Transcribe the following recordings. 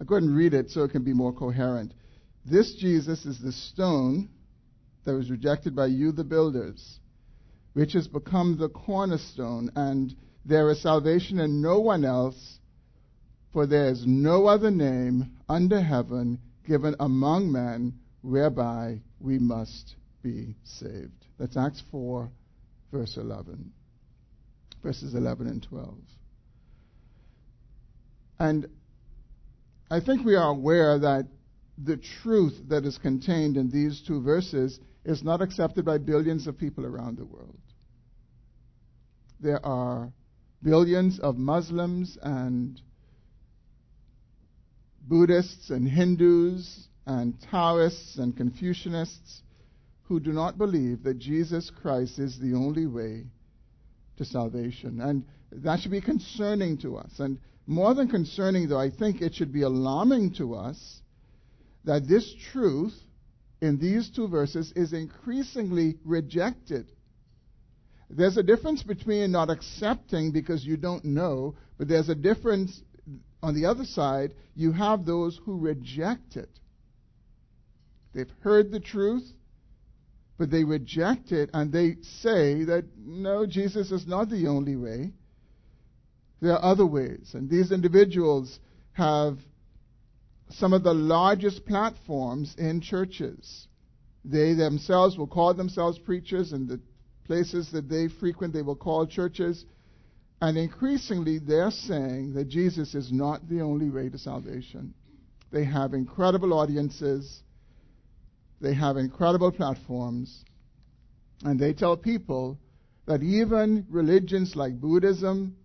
I'll go ahead and read it so it can be more coherent. This Jesus is the stone that was rejected by you, the builders, which has become the cornerstone, and there is salvation in no one else, for there is no other name under heaven given among men whereby we must be saved. That's Acts 4, verse 11. Verses 11 and 12. And I think we are aware that the truth that is contained in these two verses is not accepted by billions of people around the world. There are billions of Muslims and Buddhists and Hindus and Taoists and Confucianists who do not believe that Jesus Christ is the only way to salvation. And that should be concerning to us. And more than concerning, though, I think it should be alarming to us that this truth in these two verses is increasingly rejected. There's a difference between not accepting because you don't know, but there's a difference on the other side. You have those who reject it. They've heard the truth, but they reject it and they say that no, Jesus is not the only way. There are other ways. And these individuals have some of the largest platforms in churches. They themselves will call themselves preachers, and the places that they frequent, they will call churches. And increasingly, they're saying that Jesus is not the only way to salvation. They have incredible audiences, they have incredible platforms, and they tell people that even religions like Buddhism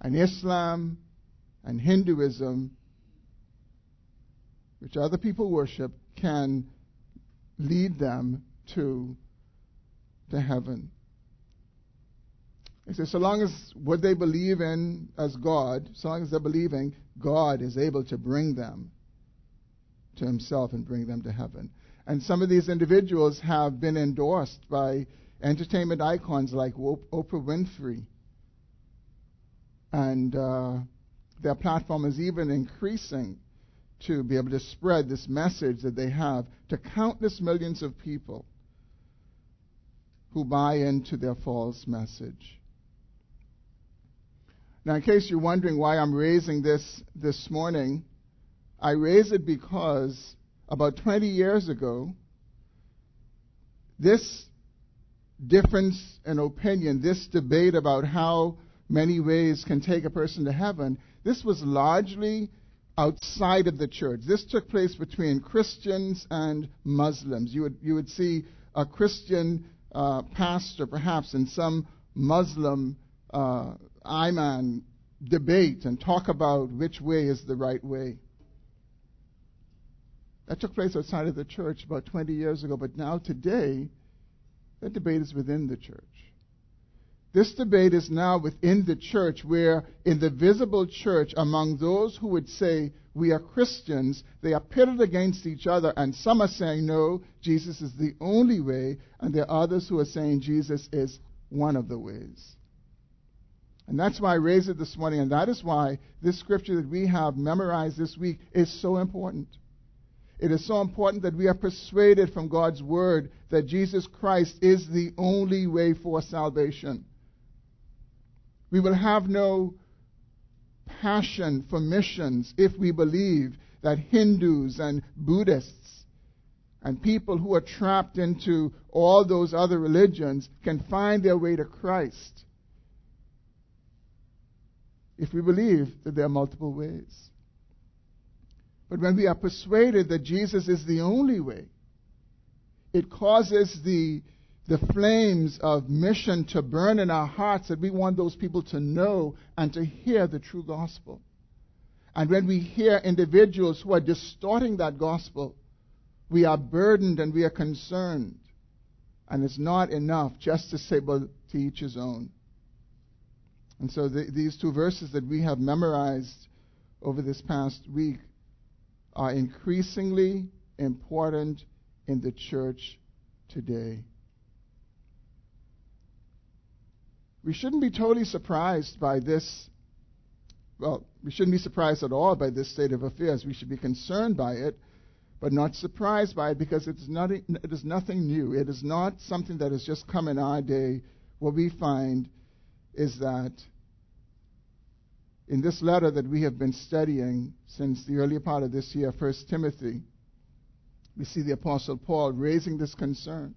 and Islam and Hinduism which other people worship, can lead them to, to heaven. He says, so long as what they believe in as God, so long as they're believing, God is able to bring them to Himself and bring them to heaven. And some of these individuals have been endorsed by entertainment icons like Oprah Winfrey. And uh, their platform is even increasing to be able to spread this message that they have to countless millions of people who buy into their false message. Now, in case you're wondering why I'm raising this this morning, I raise it because about 20 years ago, this difference in opinion, this debate about how many ways can take a person to heaven, this was largely outside of the church. This took place between Christians and Muslims. You would, you would see a Christian uh, pastor, perhaps, in some Muslim uh, Imam debate and talk about which way is the right way. That took place outside of the church about 20 years ago, but now today, that debate is within the church. This debate is now within the church, where in the visible church, among those who would say, We are Christians, they are pitted against each other, and some are saying, No, Jesus is the only way, and there are others who are saying Jesus is one of the ways. And that's why I raised it this morning, and that is why this scripture that we have memorized this week is so important. It is so important that we are persuaded from God's word that Jesus Christ is the only way for salvation. We will have no passion for missions if we believe that Hindus and Buddhists and people who are trapped into all those other religions can find their way to Christ. If we believe that there are multiple ways. But when we are persuaded that Jesus is the only way, it causes the the flames of mission to burn in our hearts that we want those people to know and to hear the true gospel. And when we hear individuals who are distorting that gospel, we are burdened and we are concerned. And it's not enough just to say, well, to each his own. And so the, these two verses that we have memorized over this past week are increasingly important in the church today. We shouldn't be totally surprised by this well, we shouldn't be surprised at all by this state of affairs. We should be concerned by it, but not surprised by it because it's not, it is nothing new. It is not something that has just come in our day. What we find is that in this letter that we have been studying since the earlier part of this year, 1 Timothy, we see the Apostle Paul raising this concern.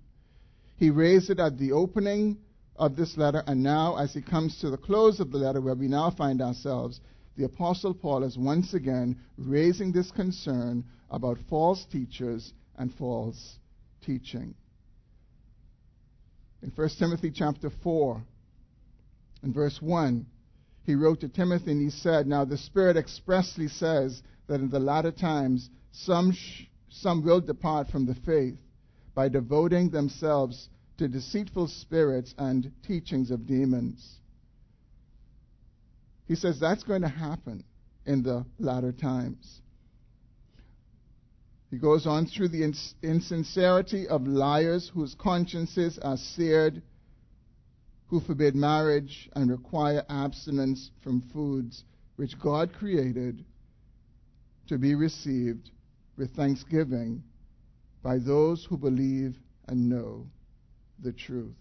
He raised it at the opening of this letter, and now, as he comes to the close of the letter, where we now find ourselves, the Apostle Paul is once again raising this concern about false teachers and false teaching. In 1 Timothy chapter 4, in verse 1, he wrote to Timothy and he said, Now the Spirit expressly says that in the latter times some, sh- some will depart from the faith by devoting themselves to deceitful spirits and teachings of demons. He says that's going to happen in the latter times. He goes on through the ins- insincerity of liars whose consciences are seared who forbid marriage and require abstinence from foods which God created to be received with thanksgiving by those who believe and know the truth.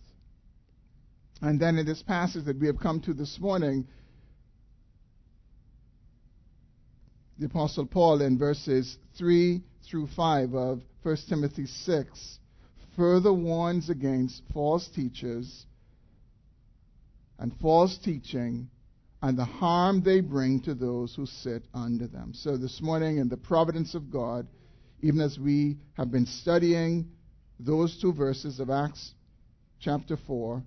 And then in this passage that we have come to this morning, the Apostle Paul in verses 3 through 5 of 1 Timothy 6 further warns against false teachers and false teaching and the harm they bring to those who sit under them. So this morning, in the providence of God, even as we have been studying those two verses of Acts chapter 4,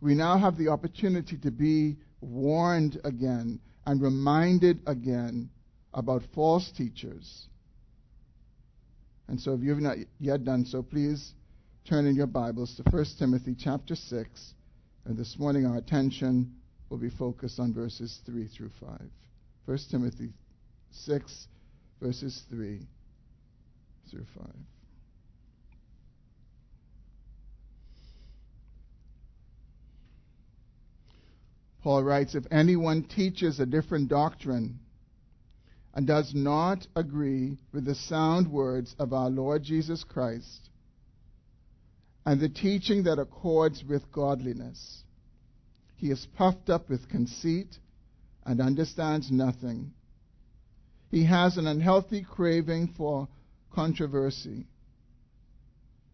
we now have the opportunity to be warned again and reminded again about false teachers. And so if you have not yet done so, please turn in your Bibles to 1 Timothy chapter 6. And this morning our attention will be focused on verses 3 through 5. 1 Timothy 6, verses 3 through 5. Paul writes If anyone teaches a different doctrine and does not agree with the sound words of our Lord Jesus Christ, and the teaching that accords with godliness. He is puffed up with conceit and understands nothing. He has an unhealthy craving for controversy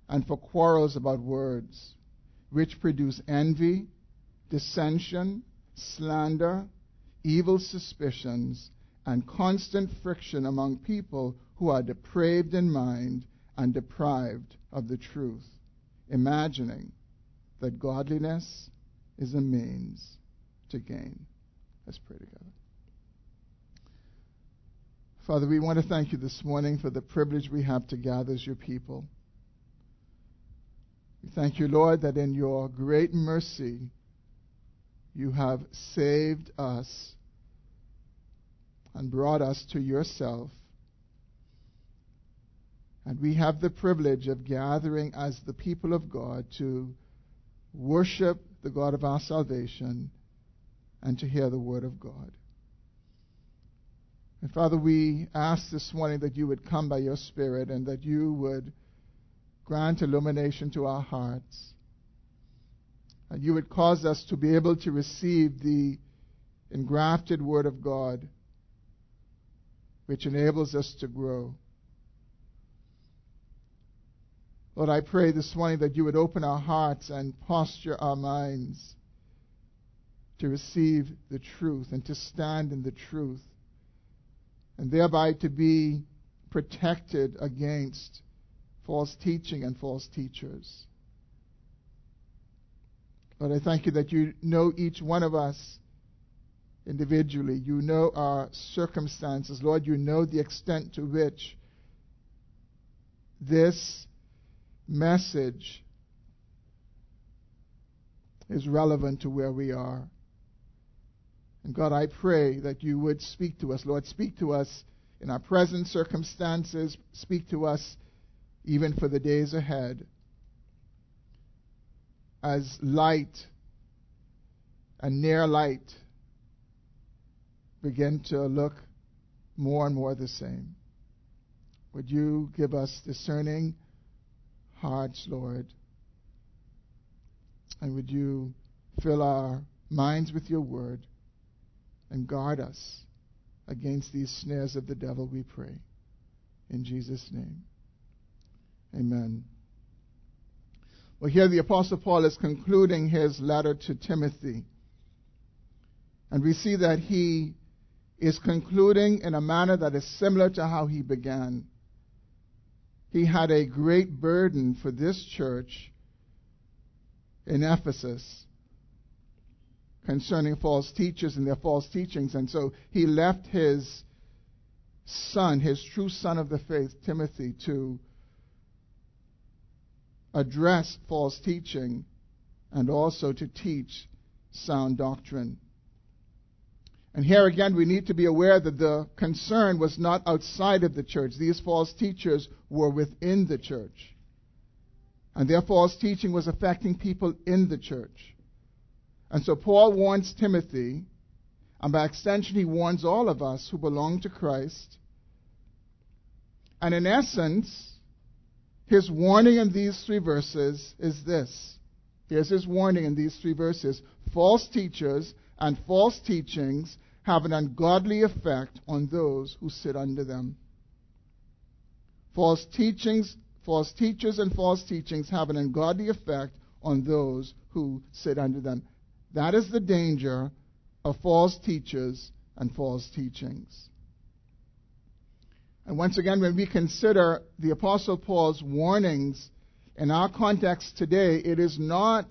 and for quarrels about words, which produce envy, dissension, slander, evil suspicions, and constant friction among people who are depraved in mind and deprived of the truth imagining that godliness is a means to gain. Let's pray together. Father, we want to thank you this morning for the privilege we have to gather as your people. We thank you, Lord, that in your great mercy you have saved us and brought us to yourself and we have the privilege of gathering as the people of God to worship the God of our salvation and to hear the word of God. And Father, we ask this morning that you would come by your Spirit and that you would grant illumination to our hearts. And you would cause us to be able to receive the engrafted Word of God, which enables us to grow. Lord, I pray this morning that you would open our hearts and posture our minds to receive the truth and to stand in the truth, and thereby to be protected against false teaching and false teachers. Lord, I thank you that you know each one of us individually. You know our circumstances. Lord, you know the extent to which this message is relevant to where we are. And God, I pray that you would speak to us. Lord, speak to us in our present circumstances, speak to us even for the days ahead as light and near light begin to look more and more the same. Would you give us discerning hearts, Lord? And would you fill our minds with your word and guard us against these snares of the devil, we pray. In Jesus' name. Amen. Well, here the Apostle Paul is concluding his letter to Timothy. And we see that he is concluding in a manner that is similar to how he began. He had a great burden for this church in Ephesus concerning false teachers and their false teachings. And so he left his son, his true son of the faith, Timothy, to address false teaching and also to teach sound doctrine. And here again, we need to be aware that the concern was not outside of the church. These false teachers were within the church. And their false teaching was affecting people in the church. And so Paul warns Timothy, and by extension, he warns all of us who belong to Christ. And in essence, his warning in these three verses is this. Here's his warning in these three verses. False teachers and false teachings have an ungodly effect on those who sit under them. False teachings, false teachers and false teachings have an ungodly effect on those who sit under them. That is the danger of false teachers and false teachings. And once again, when we consider the Apostle Paul's warnings in our context today, it is not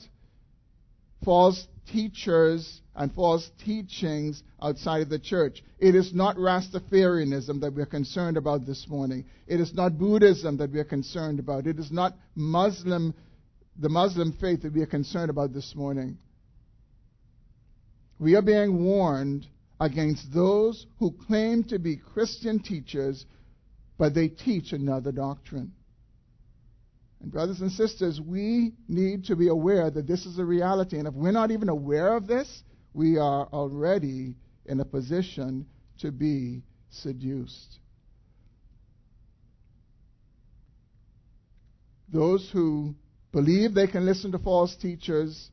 false teachers and false teachings outside of the church. It is not Rastafarianism that we're concerned about this morning. It is not Buddhism that we're concerned about. It is not Muslim, the Muslim faith that we are concerned about this morning we are being warned against those who claim to be Christian teachers, but they teach another doctrine. And, brothers and sisters, we need to be aware that this is a reality. And if we're not even aware of this, we are already in a position to be seduced. Those who believe they can listen to false teachers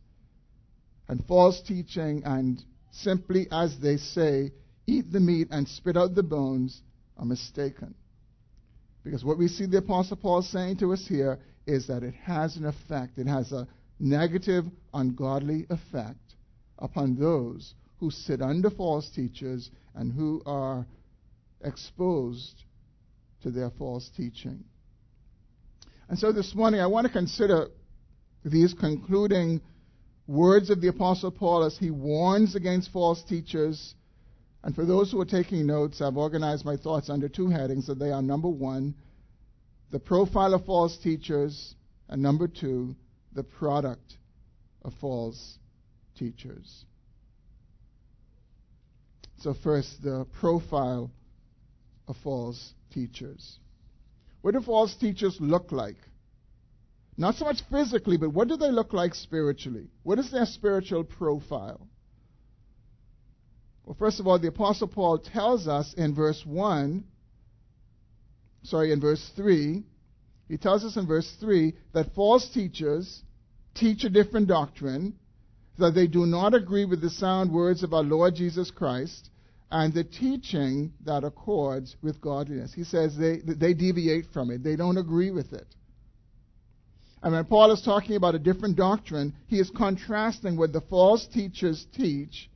and false teaching and simply, as they say, eat the meat and spit out the bones are mistaken. Because what we see the Apostle Paul saying to us here is that it has an effect. It has a negative, ungodly effect upon those who sit under false teachers and who are exposed to their false teaching. And so this morning I want to consider these concluding words of the Apostle Paul as he warns against false teachers. And for those who are taking notes, I've organized my thoughts under two headings. That they are number one, the profile of false teachers, and number two, the product of false teachers. So, first, the profile of false teachers. What do false teachers look like? Not so much physically, but what do they look like spiritually? What is their spiritual profile? Well, first of all, the Apostle Paul tells us in verse 1, sorry, in verse 3, he tells us in verse 3 that false teachers teach a different doctrine, that they do not agree with the sound words of our Lord Jesus Christ, and the teaching that accords with godliness. He says they, they deviate from it, they don't agree with it. And when Paul is talking about a different doctrine, he is contrasting what the false teachers teach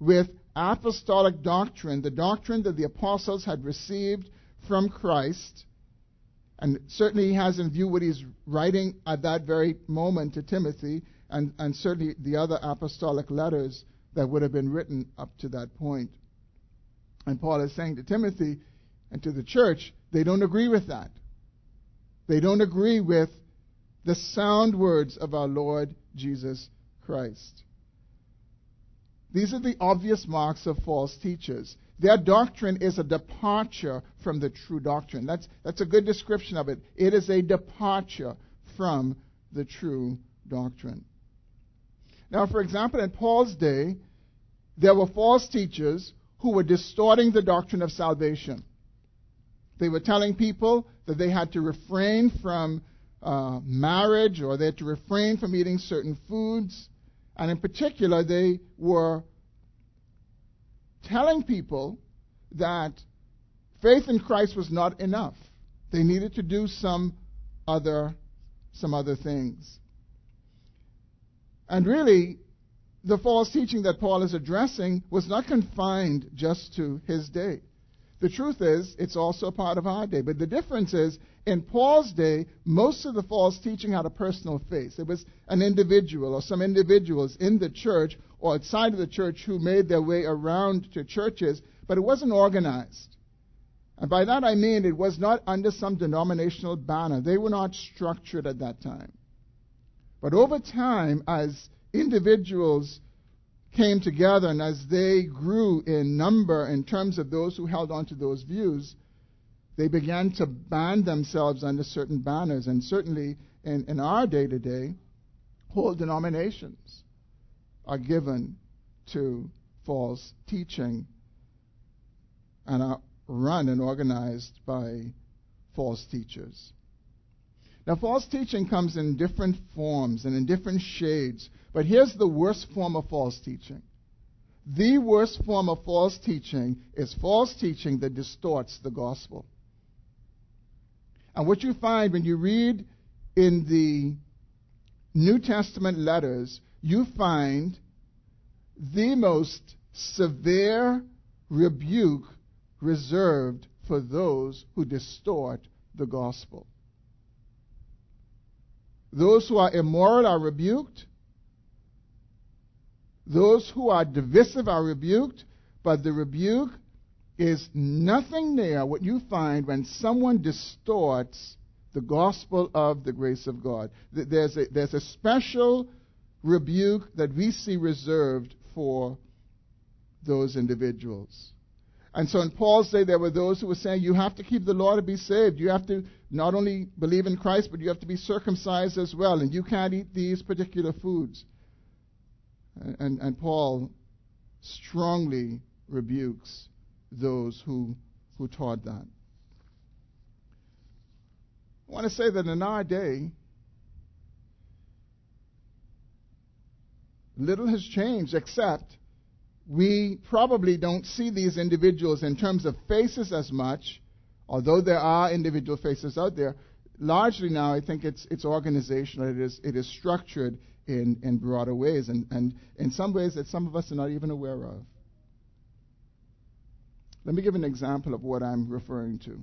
with apostolic doctrine, the doctrine that the apostles had received from Christ. And certainly he has in view what he's writing at that very moment to Timothy, and, and certainly the other apostolic letters that would have been written up to that point. And Paul is saying to Timothy and to the church, they don't agree with that. They don't agree with the sound words of our Lord Jesus Christ. These are the obvious marks of false teachers. Their doctrine is a departure from the true doctrine. That's, that's a good description of it. It is a departure from the true doctrine. Now, for example, in Paul's day, there were false teachers who were distorting the doctrine of salvation. They were telling people that they had to refrain from uh, marriage or they had to refrain from eating certain foods. And in particular, they were telling people that faith in Christ was not enough. They needed to do some other, some other things. And really, the false teaching that Paul is addressing was not confined just to his day. The truth is, it's also a part of our day. But the difference is, in Paul's day, most of the false teaching had a personal face. It was an individual or some individuals in the church or outside of the church who made their way around to churches, but it wasn't organized. And by that I mean it was not under some denominational banner. They were not structured at that time. But over time, as individuals came together and as they grew in number in terms of those who held on to those views, they began to band themselves under certain banners. And certainly in, in our day to day, whole denominations are given to false teaching and are run and organized by false teachers. Now, false teaching comes in different forms and in different shades, but here's the worst form of false teaching. The worst form of false teaching is false teaching that distorts the gospel. And what you find when you read in the New Testament letters, you find the most severe rebuke reserved for those who distort the gospel. Those who are immoral are rebuked. Those who are divisive are rebuked, but the rebuke is nothing near what you find when someone distorts the gospel of the grace of God. There's a, there's a special rebuke that we see reserved for those individuals. And so in Paul's day, there were those who were saying, you have to keep the law to be saved. You have to not only believe in Christ, but you have to be circumcised as well. And you can't eat these particular foods. And, and Paul strongly rebukes those who, who taught that. I want to say that in our day, little has changed except we probably don't see these individuals in terms of faces as much, although there are individual faces out there. Largely now, I think it's, it's organizational. It is, it is structured in, in broader ways, and, and in some ways that some of us are not even aware of. Let me give an example of what I'm referring to.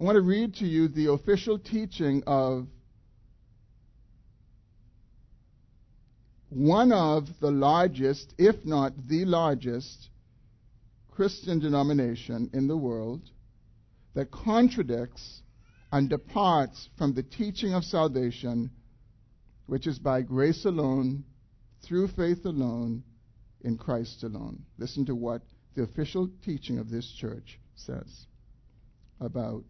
I want to read to you the official teaching of one of the largest, if not the largest, Christian denomination in the world that contradicts and departs from the teaching of salvation, which is by grace alone, through faith alone, in Christ alone. Listen to what the official teaching of this church says about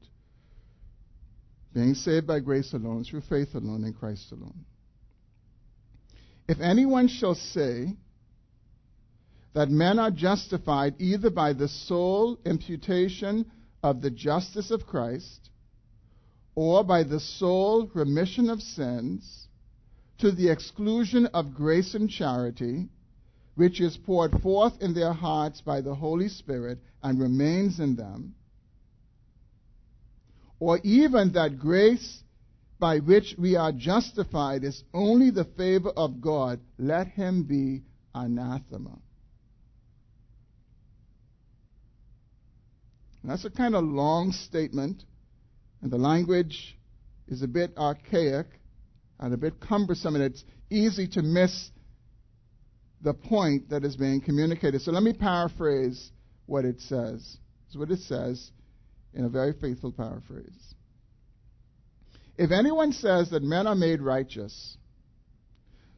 being saved by grace alone, through faith alone, in Christ alone. If anyone shall say that men are justified either by the sole imputation of the justice of Christ or by the sole remission of sins to the exclusion of grace and charity, which is poured forth in their hearts by the Holy Spirit and remains in them, or even that grace by which we are justified is only the favor of God, let him be anathema. That's a kind of long statement, and the language is a bit archaic and a bit cumbersome, and it's easy to miss the point that is being communicated. So let me paraphrase what it says. Is what it says in a very faithful paraphrase. If anyone says that men are made righteous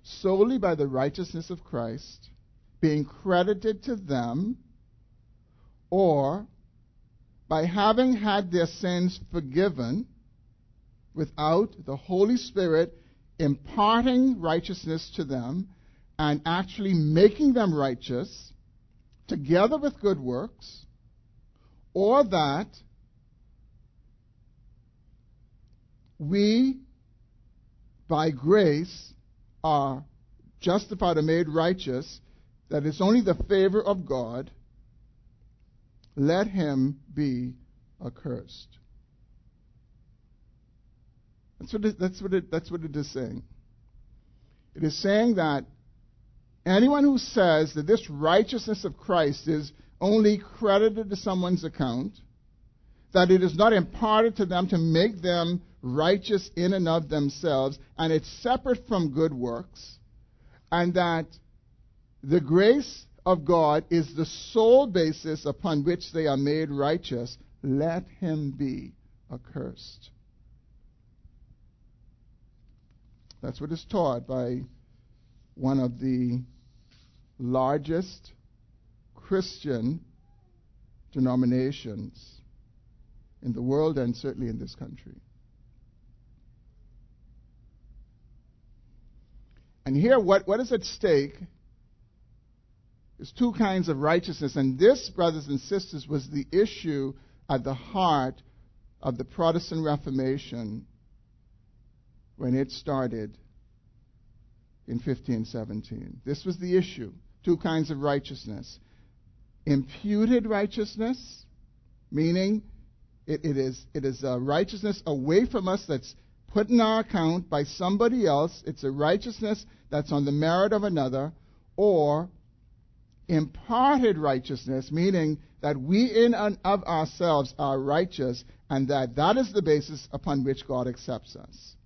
solely by the righteousness of Christ being credited to them, or by having had their sins forgiven without the Holy Spirit imparting righteousness to them and actually making them righteous, together with good works, or that we, by grace, are justified or made righteous, that it's only the favor of God, let him be accursed. That's what it, that's what it, that's what it is saying. It is saying that anyone who says that this righteousness of Christ is only credited to someone's account, that it is not imparted to them to make them righteous in and of themselves, and it's separate from good works, and that the grace of God is the sole basis upon which they are made righteous, let him be accursed. That's what is taught by one of the largest Christian denominations in the world and certainly in this country. And here, what, what is at stake is two kinds of righteousness. And this, brothers and sisters, was the issue at the heart of the Protestant Reformation when it started in 1517. This was the issue. Two kinds of righteousness. Imputed righteousness, meaning it, it is, it is a righteousness away from us that's put in our account by somebody else. It's a righteousness that's on the merit of another, or imparted righteousness, meaning that we in and of ourselves are righteous, and that that is the basis upon which God accepts us.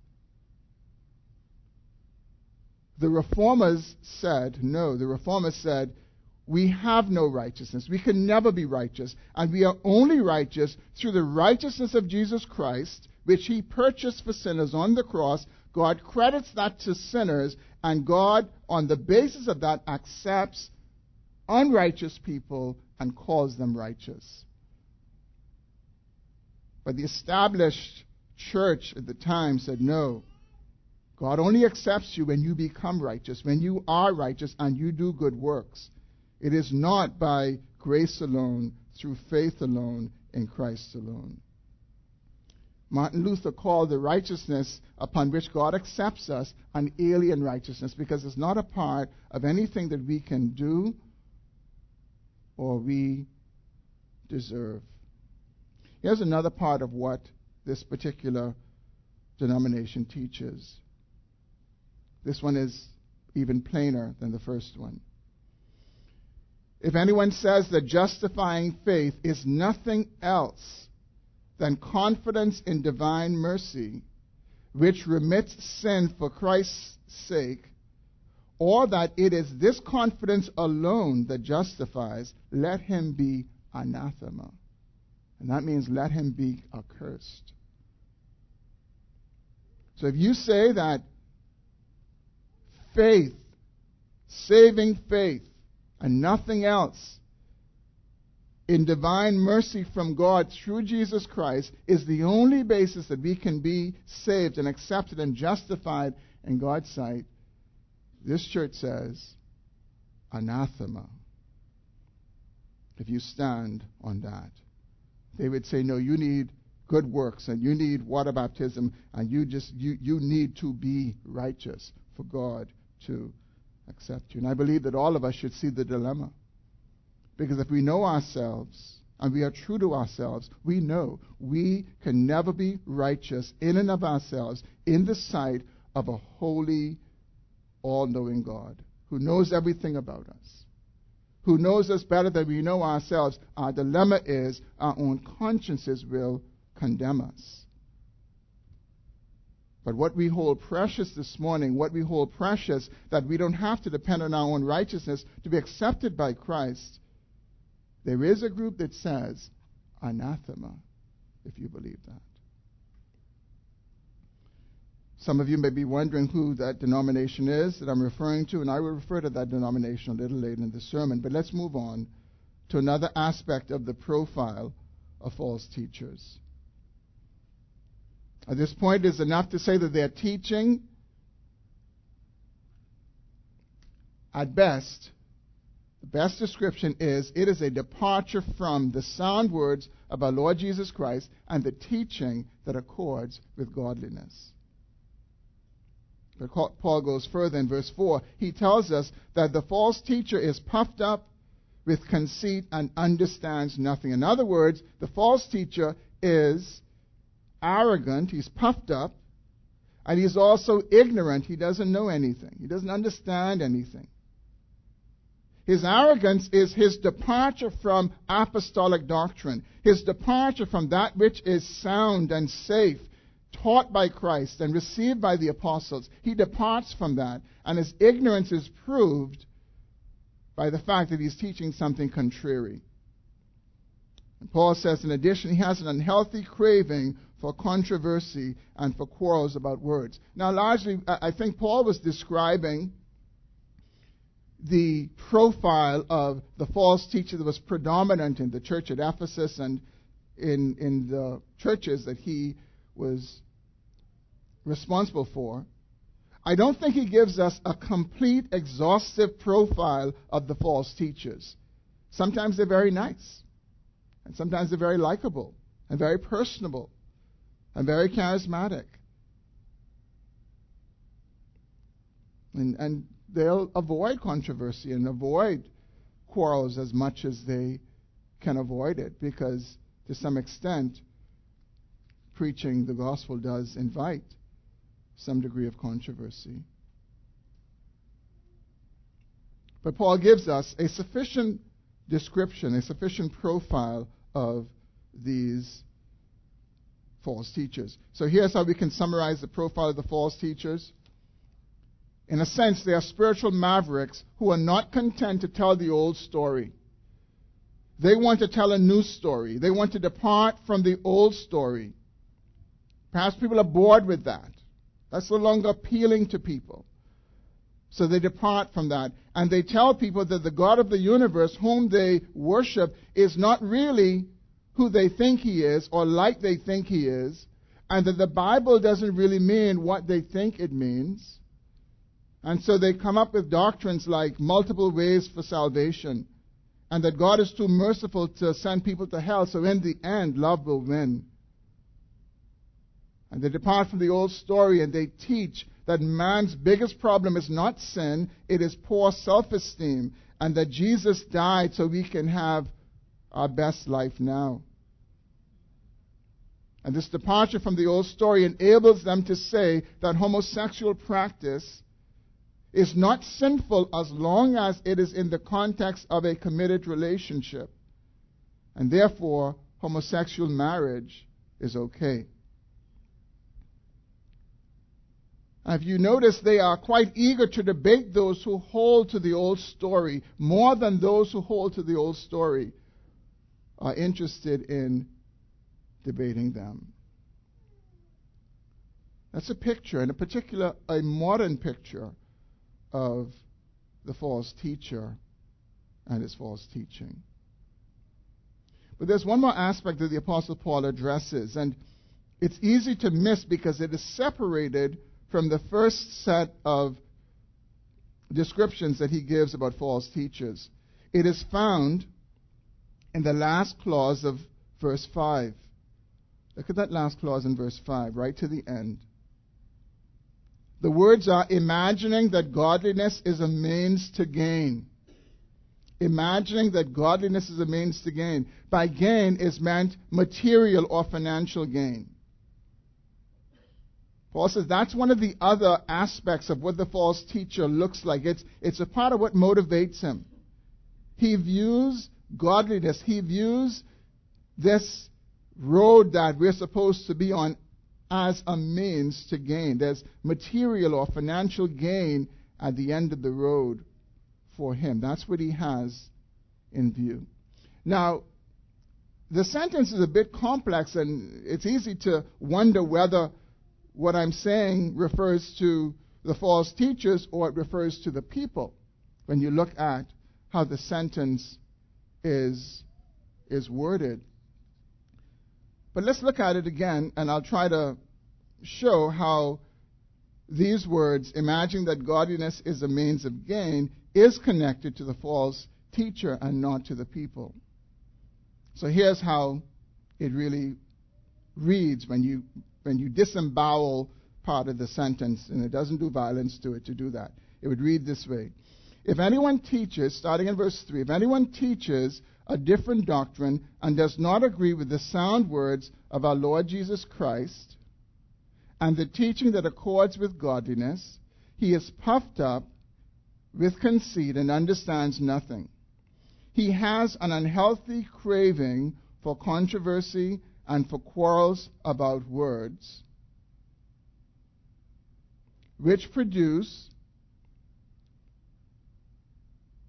The reformers said, no, the reformers said, we have no righteousness. We can never be righteous. And we are only righteous through the righteousness of Jesus Christ which he purchased for sinners on the cross, God credits that to sinners, and God, on the basis of that, accepts unrighteous people and calls them righteous. But the established church at the time said, no. God only accepts you when you become righteous, when you are righteous and you do good works. It is not by grace alone, through faith alone, in Christ alone. Martin Luther called the righteousness upon which God accepts us an alien righteousness because it's not a part of anything that we can do or we deserve. Here's another part of what this particular denomination teaches. This one is even plainer than the first one. If anyone says that justifying faith is nothing else than confidence in divine mercy, which remits sin for Christ's sake, or that it is this confidence alone that justifies, let him be anathema. And that means let him be accursed. So if you say that faith, saving faith, and nothing else in divine mercy from God through Jesus Christ is the only basis that we can be saved and accepted and justified in God's sight, this church says, anathema. If you stand on that, they would say, no, you need good works and you need water baptism and you just you, you need to be righteous for God to accept you. And I believe that all of us should see the dilemma. Because if we know ourselves and we are true to ourselves, we know we can never be righteous in and of ourselves in the sight of a holy, all knowing God who knows everything about us, who knows us better than we know ourselves. Our dilemma is our own consciences will condemn us. But what we hold precious this morning, what we hold precious that we don't have to depend on our own righteousness to be accepted by Christ, there is a group that says anathema, if you believe that. Some of you may be wondering who that denomination is that I'm referring to, and I will refer to that denomination a little later in the sermon. But let's move on to another aspect of the profile of false teachers. At this point, it is enough to say that they're teaching, at best, the best description is it is a departure from the sound words of our Lord Jesus Christ and the teaching that accords with godliness. But Paul goes further in verse 4. He tells us that the false teacher is puffed up with conceit and understands nothing. In other words, the false teacher is arrogant, he's puffed up, and he's also ignorant. He doesn't know anything, he doesn't understand anything. His arrogance is his departure from apostolic doctrine, his departure from that which is sound and safe, taught by Christ and received by the apostles. He departs from that, and his ignorance is proved by the fact that he's teaching something contrary. And Paul says, in addition, he has an unhealthy craving for controversy and for quarrels about words. Now, largely, I think Paul was describing the profile of the false teacher that was predominant in the church at Ephesus and in, in the churches that he was responsible for. I don't think he gives us a complete, exhaustive profile of the false teachers. Sometimes they're very nice, and sometimes they're very likable, and very personable, and very charismatic. And, and they'll avoid controversy and avoid quarrels as much as they can avoid it because, to some extent, preaching the gospel does invite some degree of controversy. But Paul gives us a sufficient description, a sufficient profile of these false teachers. So here's how we can summarize the profile of the false teachers. In a sense, they are spiritual mavericks who are not content to tell the old story. They want to tell a new story. They want to depart from the old story. Perhaps people are bored with that. That's no longer appealing to people. So they depart from that. And they tell people that the God of the universe, whom they worship, is not really who they think he is or like they think he is. And that the Bible doesn't really mean what they think it means. And so they come up with doctrines like multiple ways for salvation, and that God is too merciful to send people to hell, so in the end, love will win. And they depart from the old story and they teach that man's biggest problem is not sin, it is poor self esteem, and that Jesus died so we can have our best life now. And this departure from the old story enables them to say that homosexual practice is not sinful as long as it is in the context of a committed relationship. And therefore, homosexual marriage is okay. If you notice, they are quite eager to debate those who hold to the old story more than those who hold to the old story are interested in debating them. That's a picture, and a particular, a modern picture of the false teacher and his false teaching. But there's one more aspect that the Apostle Paul addresses, and it's easy to miss because it is separated from the first set of descriptions that he gives about false teachers. It is found in the last clause of verse 5. Look at that last clause in verse 5, right to the end. The words are imagining that godliness is a means to gain. Imagining that godliness is a means to gain. By gain is meant material or financial gain. Paul says that's one of the other aspects of what the false teacher looks like. It's, it's a part of what motivates him. He views godliness, he views this road that we're supposed to be on as a means to gain. There's material or financial gain at the end of the road for him. That's what he has in view. Now, the sentence is a bit complex, and it's easy to wonder whether what I'm saying refers to the false teachers or it refers to the people when you look at how the sentence is, is worded. But let's look at it again, and I'll try to show how these words, imagining that godliness is a means of gain, is connected to the false teacher and not to the people. So here's how it really reads when you when you disembowel part of the sentence, and it doesn't do violence to it to do that. It would read this way. If anyone teaches, starting in verse 3, if anyone teaches a different doctrine and does not agree with the sound words of our Lord Jesus Christ and the teaching that accords with godliness, he is puffed up with conceit and understands nothing. He has an unhealthy craving for controversy and for quarrels about words, which produce,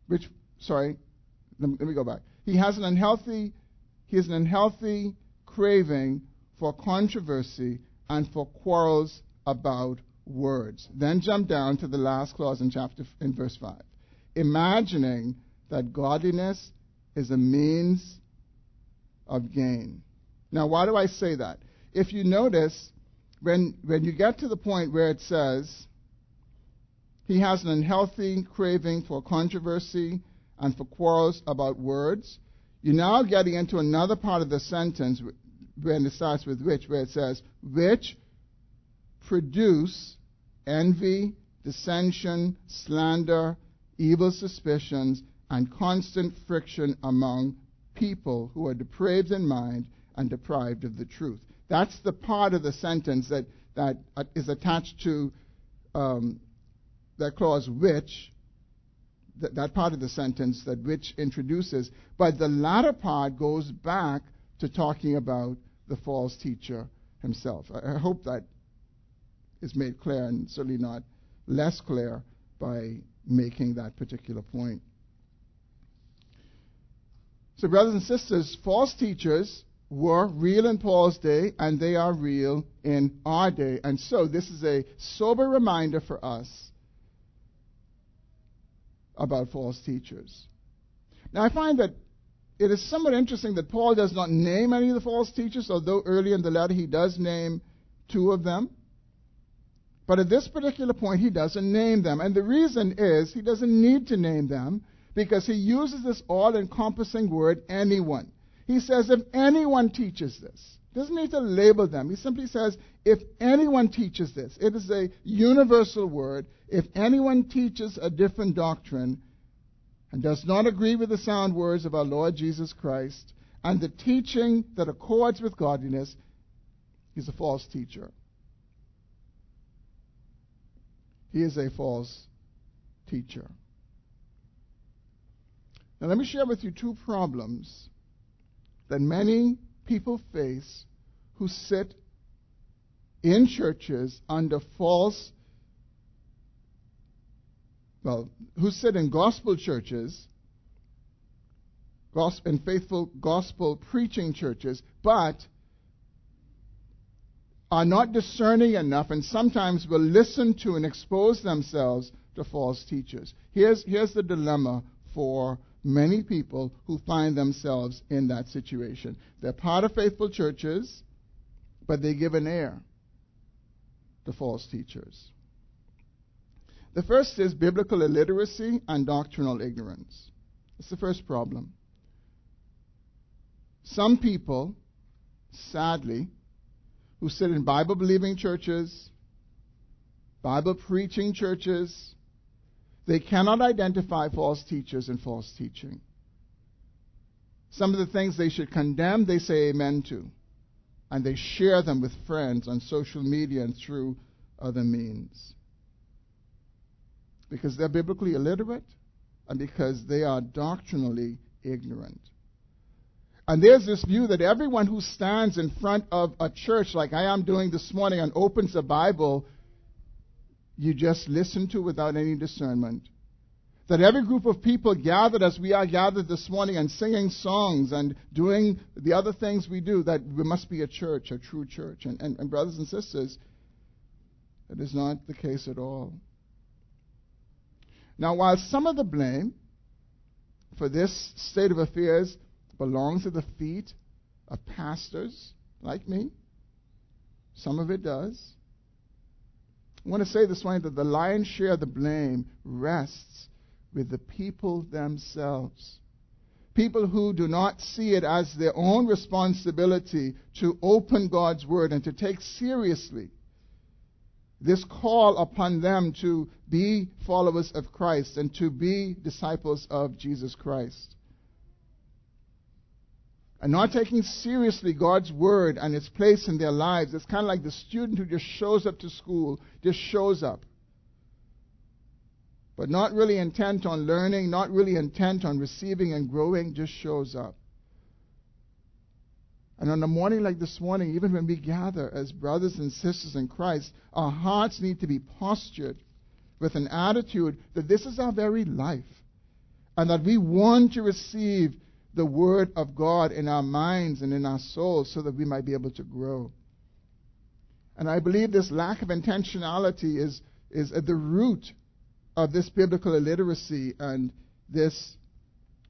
which, sorry, let me, let me go back. He has an unhealthy, he has an unhealthy craving for controversy and for quarrels about words. Then jump down to the last clause in chapter in verse 5. Imagining that godliness is a means of gain. Now, why do I say that? If you notice, when, when you get to the point where it says, he has an unhealthy craving for controversy and for quarrels about words. You're now getting into another part of the sentence when it starts with which, where it says, which produce envy, dissension, slander, evil suspicions, and constant friction among people who are depraved in mind and deprived of the truth. That's the part of the sentence that, that is attached to um, that clause which, th- that part of the sentence that which introduces, but the latter part goes back to talking about the false teacher himself. I, I hope that is made clear and certainly not less clear by making that particular point. So, brothers and sisters, false teachers were real in Paul's day, and they are real in our day. And so, this is a sober reminder for us about false teachers. Now, I find that it is somewhat interesting that Paul does not name any of the false teachers, although early in the letter he does name two of them. But at this particular point, he doesn't name them. And the reason is he doesn't need to name them because he uses this all encompassing word, anyone. He says, if anyone teaches this, doesn't need to label them. He simply says, if anyone teaches this, it is a universal word. If anyone teaches a different doctrine and does not agree with the sound words of our Lord Jesus Christ and the teaching that accords with godliness, he's a false teacher. He is a false teacher. Now, let me share with you two problems that many people face who sit in churches under false, well, who sit in gospel churches, gospel, and faithful gospel preaching churches, but are not discerning enough and sometimes will listen to and expose themselves to false teachers. Here's, here's the dilemma for many people who find themselves in that situation. They're part of faithful churches, but they give an ear to false teachers. The first is biblical illiteracy and doctrinal ignorance. It's the first problem. Some people, sadly, who sit in Bible believing churches, Bible preaching churches, they cannot identify false teachers and false teaching. Some of the things they should condemn, they say amen to. And they share them with friends on social media and through other means. Because they're biblically illiterate and because they are doctrinally ignorant. And there's this view that everyone who stands in front of a church, like I am doing this morning, and opens a Bible, you just listen to without any discernment. That every group of people gathered as we are gathered this morning and singing songs and doing the other things we do, that we must be a church, a true church. And, and, and brothers and sisters, that is not the case at all. Now, while some of the blame for this state of affairs belongs at the feet of pastors like me, some of it does. I want to say this morning that the lion's share of the blame rests with the people themselves. people who do not see it as their own responsibility to open God's Word and to take seriously this call upon them to be followers of Christ and to be disciples of Jesus Christ. And not taking seriously God's word and its place in their lives. It's kind of like the student who just shows up to school, just shows up. But not really intent on learning, not really intent on receiving and growing, just shows up. And on a morning like this morning, even when we gather as brothers and sisters in Christ, our hearts need to be postured with an attitude that this is our very life and that we want to receive the Word of God in our minds and in our souls so that we might be able to grow. And I believe this lack of intentionality is, is at the root of this biblical illiteracy and this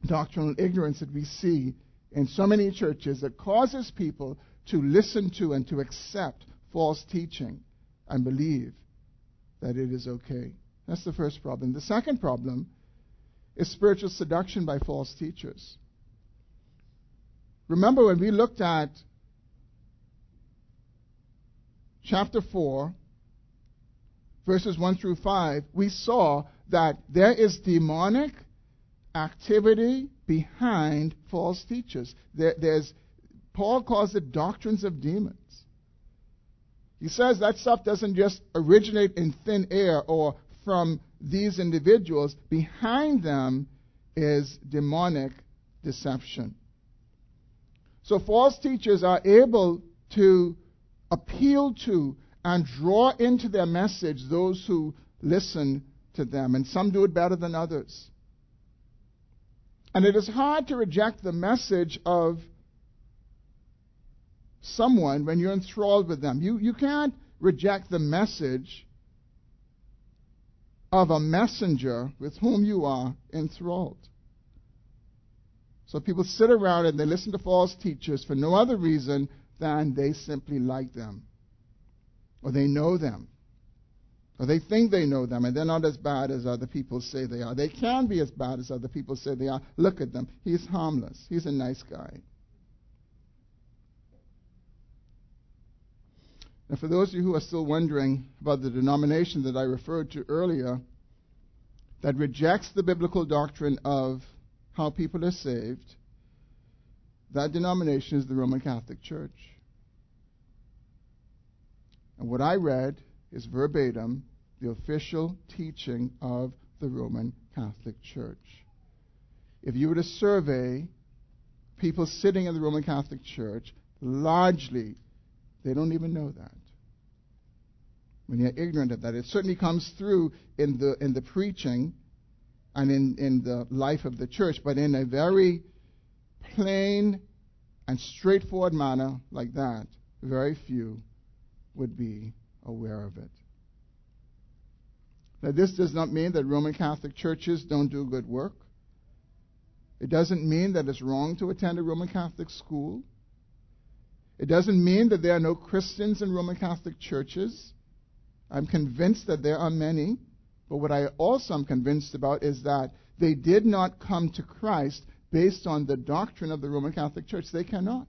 doctrinal ignorance that we see in so many churches that causes people to listen to and to accept false teaching and believe that it is okay. That's the first problem. The second problem is spiritual seduction by false teachers. Remember when we looked at chapter 4, verses 1 through 5, we saw that there is demonic activity behind false teachers. There, there's, Paul calls it doctrines of demons. He says that stuff doesn't just originate in thin air or from these individuals. Behind them is demonic deception. So false teachers are able to appeal to and draw into their message those who listen to them, and some do it better than others. And it is hard to reject the message of someone when you're enthralled with them. You, you can't reject the message of a messenger with whom you are enthralled. So people sit around and they listen to false teachers for no other reason than they simply like them or they know them. Or they think they know them, and they're not as bad as other people say they are. They can be as bad as other people say they are. Look at them. He's harmless. He's a nice guy. Now, for those of you who are still wondering about the denomination that I referred to earlier, that rejects the biblical doctrine of how people are saved, that denomination is the Roman Catholic Church. And what I read is verbatim the official teaching of the Roman Catholic Church. If you were to survey people sitting in the Roman Catholic Church, largely they don't even know that. When you're ignorant of that, it certainly comes through in the in the preaching and in, in the life of the church, but in a very plain and straightforward manner like that, very few would be aware of it. Now, this does not mean that Roman Catholic churches don't do good work. It doesn't mean that it's wrong to attend a Roman Catholic school. It doesn't mean that there are no Christians in Roman Catholic churches. I'm convinced that there are many. But what I also am convinced about is that they did not come to Christ based on the doctrine of the Roman Catholic Church. They cannot.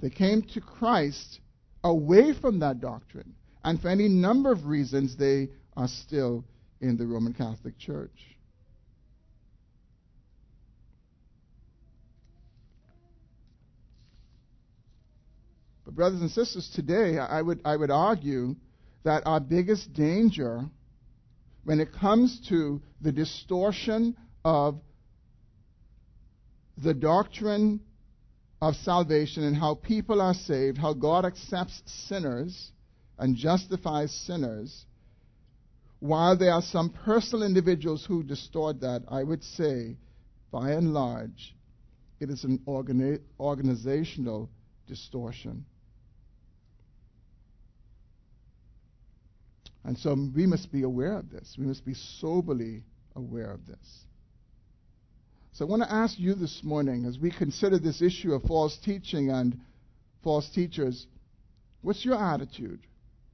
They came to Christ away from that doctrine. And for any number of reasons, they are still in the Roman Catholic Church. But, brothers and sisters, today I would, I would argue that our biggest danger when it comes to the distortion of the doctrine of salvation and how people are saved, how God accepts sinners and justifies sinners, while there are some personal individuals who distort that, I would say, by and large, it is an organi- organizational distortion. And so we must be aware of this. We must be soberly aware of this. So I want to ask you this morning, as we consider this issue of false teaching and false teachers, what's your attitude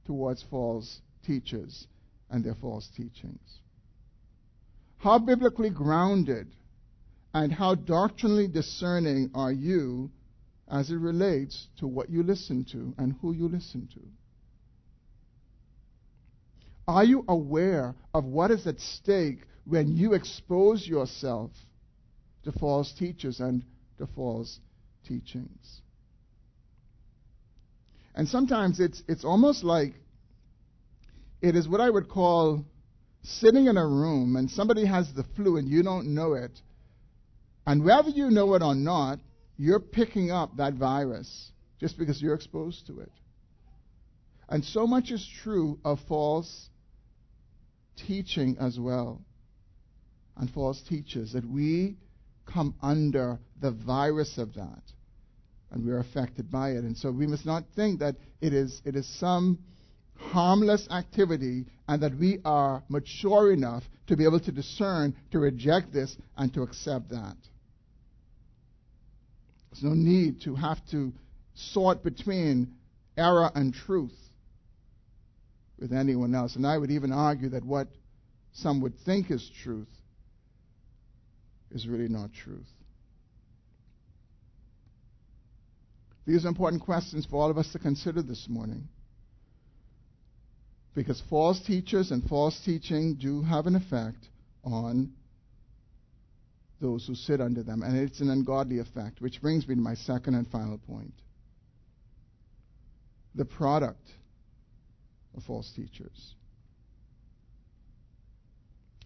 towards false teachers and their false teachings? How biblically grounded And how doctrinally discerning are you as it relates to what you listen to and who you listen to? Are you aware of what is at stake when you expose yourself to false teachers and to false teachings? And sometimes it's, it's almost like it is what I would call sitting in a room and somebody has the flu and you don't know it. And whether you know it or not, you're picking up that virus just because you're exposed to it. And so much is true of false teaching as well, and false teachers, that we come under the virus of that, and we're affected by it. And so we must not think that it is, it is some harmless activity and that we are mature enough to be able to discern, to reject this, and to accept that. There's no need to have to sort between error and truth with anyone else. And I would even argue that what some would think is truth is really not truth. These are important questions for all of us to consider this morning. Because false teachers and false teaching do have an effect on those who sit under them, and it's an ungodly effect, which brings me to my second and final point. The product of false teachers.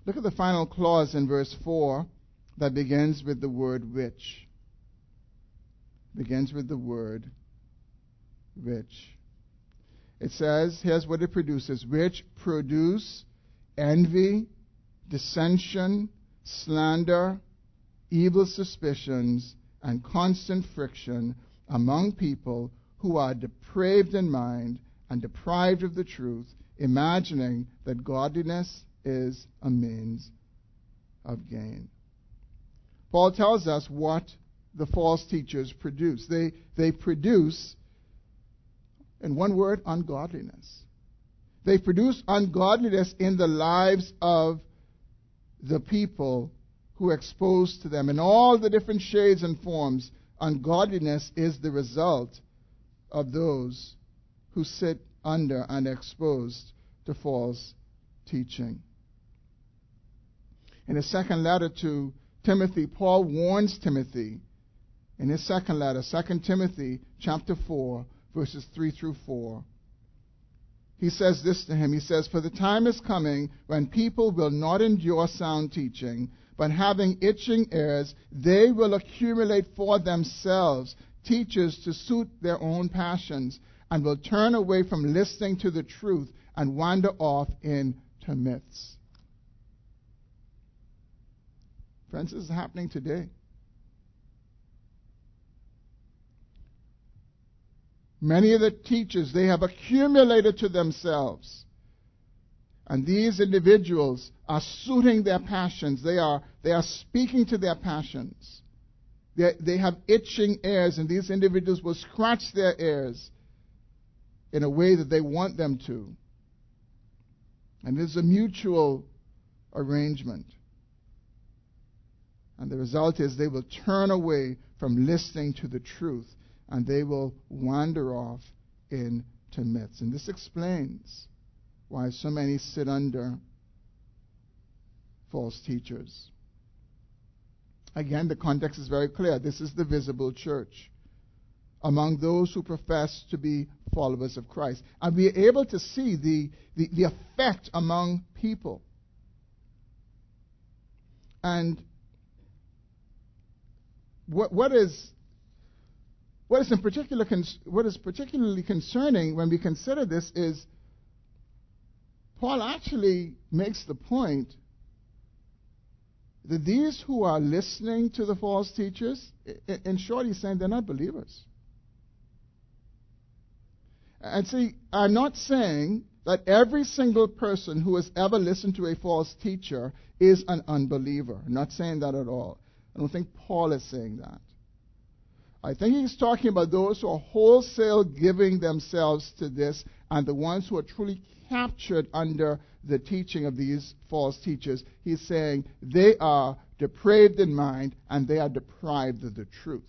Look at the final clause in verse 4 that begins with the word which. Begins with the word which. It says, here's what it produces which produce envy, dissension, slander, evil suspicions, and constant friction among people who are depraved in mind and deprived of the truth, imagining that godliness is a means of gain. Paul tells us what the false teachers produce. They, they produce, in one word, ungodliness. They produce ungodliness in the lives of the people who expose to them. In all the different shades and forms, ungodliness is the result of those who sit under and exposed to false teaching. In his second letter to Timothy, Paul warns Timothy in his second letter, 2 Timothy chapter 4, verses 3 through 4. He says this to him. He says, For the time is coming when people will not endure sound teaching, but having itching ears, they will accumulate for themselves teachers to suit their own passions and will turn away from listening to the truth and wander off into myths. Friends, this is happening today. Many of the teachers, they have accumulated to themselves. And these individuals are suiting their passions. They are, they are speaking to their passions. They, they have itching ears, and these individuals will scratch their ears in a way that they want them to. And there's a mutual arrangement. And the result is they will turn away from listening to the truth and they will wander off into myths. And this explains why so many sit under false teachers. Again, the context is very clear. This is the visible church among those who profess to be followers of Christ. And we are able to see the, the, the effect among people. And what, what is what is in particular what is particularly concerning when we consider this is Paul actually makes the point that these who are listening to the false teachers, in short, he's saying they're not believers. And see, I'm not saying that every single person who has ever listened to a false teacher is an unbeliever. I'm not saying that at all. I don't think Paul is saying that. I think he's talking about those who are wholesale giving themselves to this and the ones who are truly captured under the teaching of these false teachers. He's saying they are depraved in mind, and they are deprived of the truth.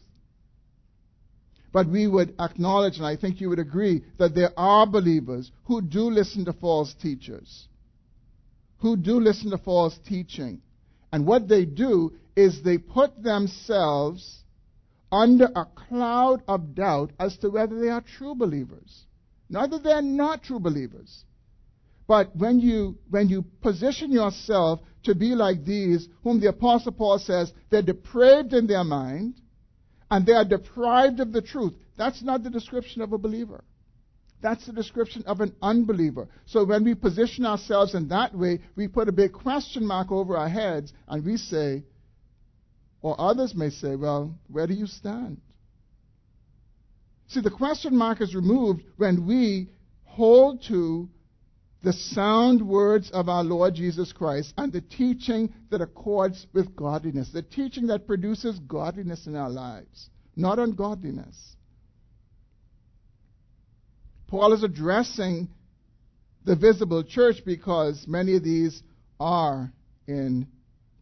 But we would acknowledge, and I think you would agree, that there are believers who do listen to false teachers, who do listen to false teaching. And what they do is they put themselves under a cloud of doubt as to whether they are true believers. Not that they're not true believers. But when you, when you position yourself to be like these, whom the Apostle Paul says they're depraved in their mind and they are deprived of the truth, that's not the description of a believer. That's the description of an unbeliever. So when we position ourselves in that way, we put a big question mark over our heads and we say, or others may say, well, where do you stand? See, the question mark is removed when we hold to the sound words of our Lord Jesus Christ and the teaching that accords with godliness, the teaching that produces godliness in our lives, not ungodliness. Paul is addressing the visible church because many of these are in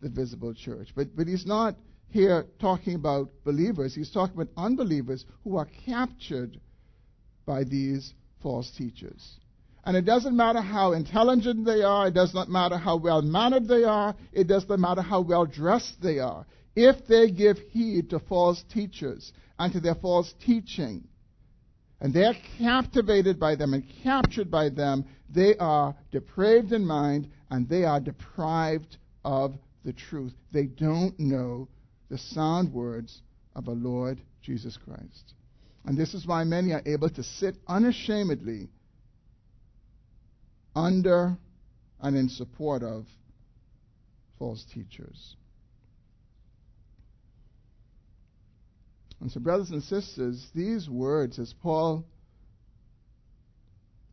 the visible church. But, but he's not here talking about believers, he's talking about unbelievers who are captured by these false teachers. And it doesn't matter how intelligent they are, it does not matter how well mannered they are, it does not matter how well dressed they are. If they give heed to false teachers and to their false teaching, and they're captivated by them and captured by them, they are depraved in mind and they are deprived of the truth. They don't know the sound words of our Lord Jesus Christ. And this is why many are able to sit unashamedly under and in support of false teachers. And so, brothers and sisters, these words, as Paul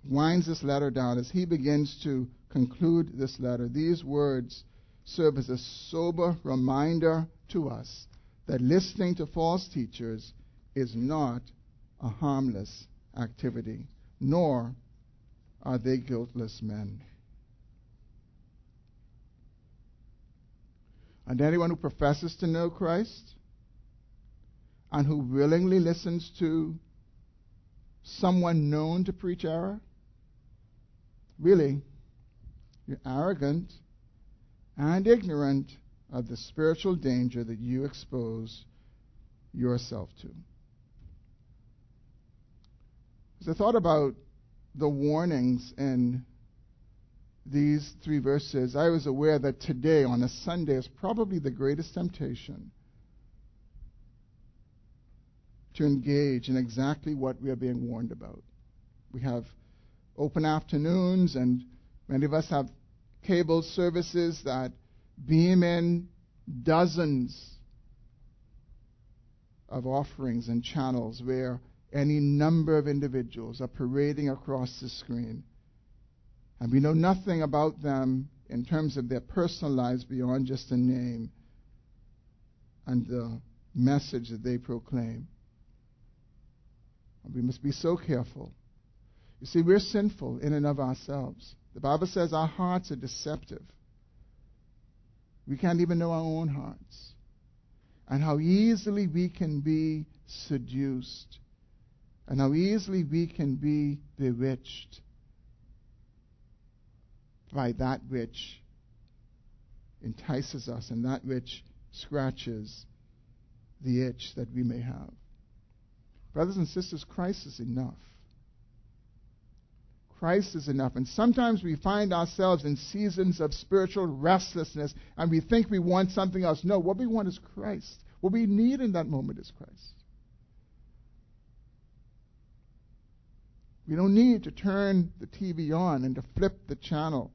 winds this letter down, as he begins to conclude this letter, these words serve as a sober reminder to us that listening to false teachers is not a harmless activity, nor are they guiltless men. And anyone who professes to know Christ and who willingly listens to someone known to preach error, really, you're arrogant and ignorant of the spiritual danger that you expose yourself to. As I thought about the warnings in these three verses, I was aware that today, on a Sunday, is probably the greatest temptation to engage in exactly what we are being warned about. We have open afternoons, and many of us have cable services that beam in dozens of offerings and channels where any number of individuals are parading across the screen. And we know nothing about them in terms of their personal lives beyond just a name and the message that they proclaim. We must be so careful. You see, we're sinful in and of ourselves. The Bible says our hearts are deceptive. We can't even know our own hearts. And how easily we can be seduced. And how easily we can be bewitched by that which entices us and that which scratches the itch that we may have. Brothers and sisters, Christ is enough. Christ is enough. And sometimes we find ourselves in seasons of spiritual restlessness and we think we want something else. No, what we want is Christ. What we need in that moment is Christ. We don't need to turn the TV on and to flip the channel.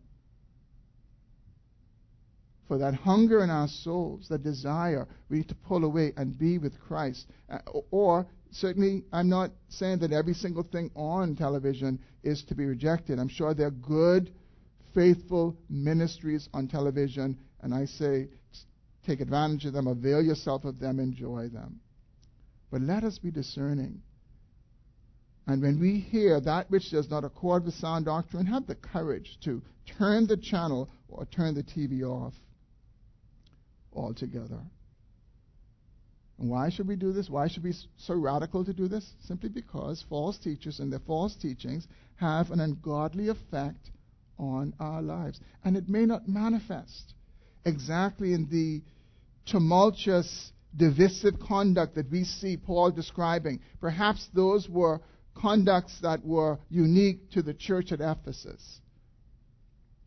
For that hunger in our souls, that desire, we need to pull away and be with Christ. Uh, or certainly, I'm not saying that every single thing on television is to be rejected. I'm sure there are good, faithful ministries on television, and I say take advantage of them, avail yourself of them, enjoy them. But let us be discerning. And when we hear that which does not accord with sound doctrine, have the courage to turn the channel or turn the TV off. altogether. And why should we do this? Why should we be so radical to do this? Simply because false teachers and their false teachings have an ungodly effect on our lives. And it may not manifest exactly in the tumultuous, divisive conduct that we see Paul describing. Perhaps those were conducts that were unique to the church at Ephesus.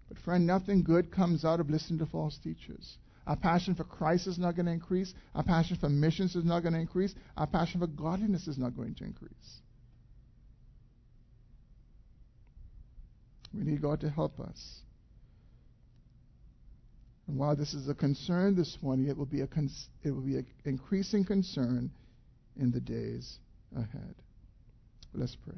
But, friend, nothing good comes out of listening to false teachers. Our passion for Christ is not going to increase. Our passion for missions is not going to increase. Our passion for godliness is not going to increase. We need God to help us. And while this is a concern this morning, it will be a cons- it will be an increasing concern in the days ahead. Let's pray.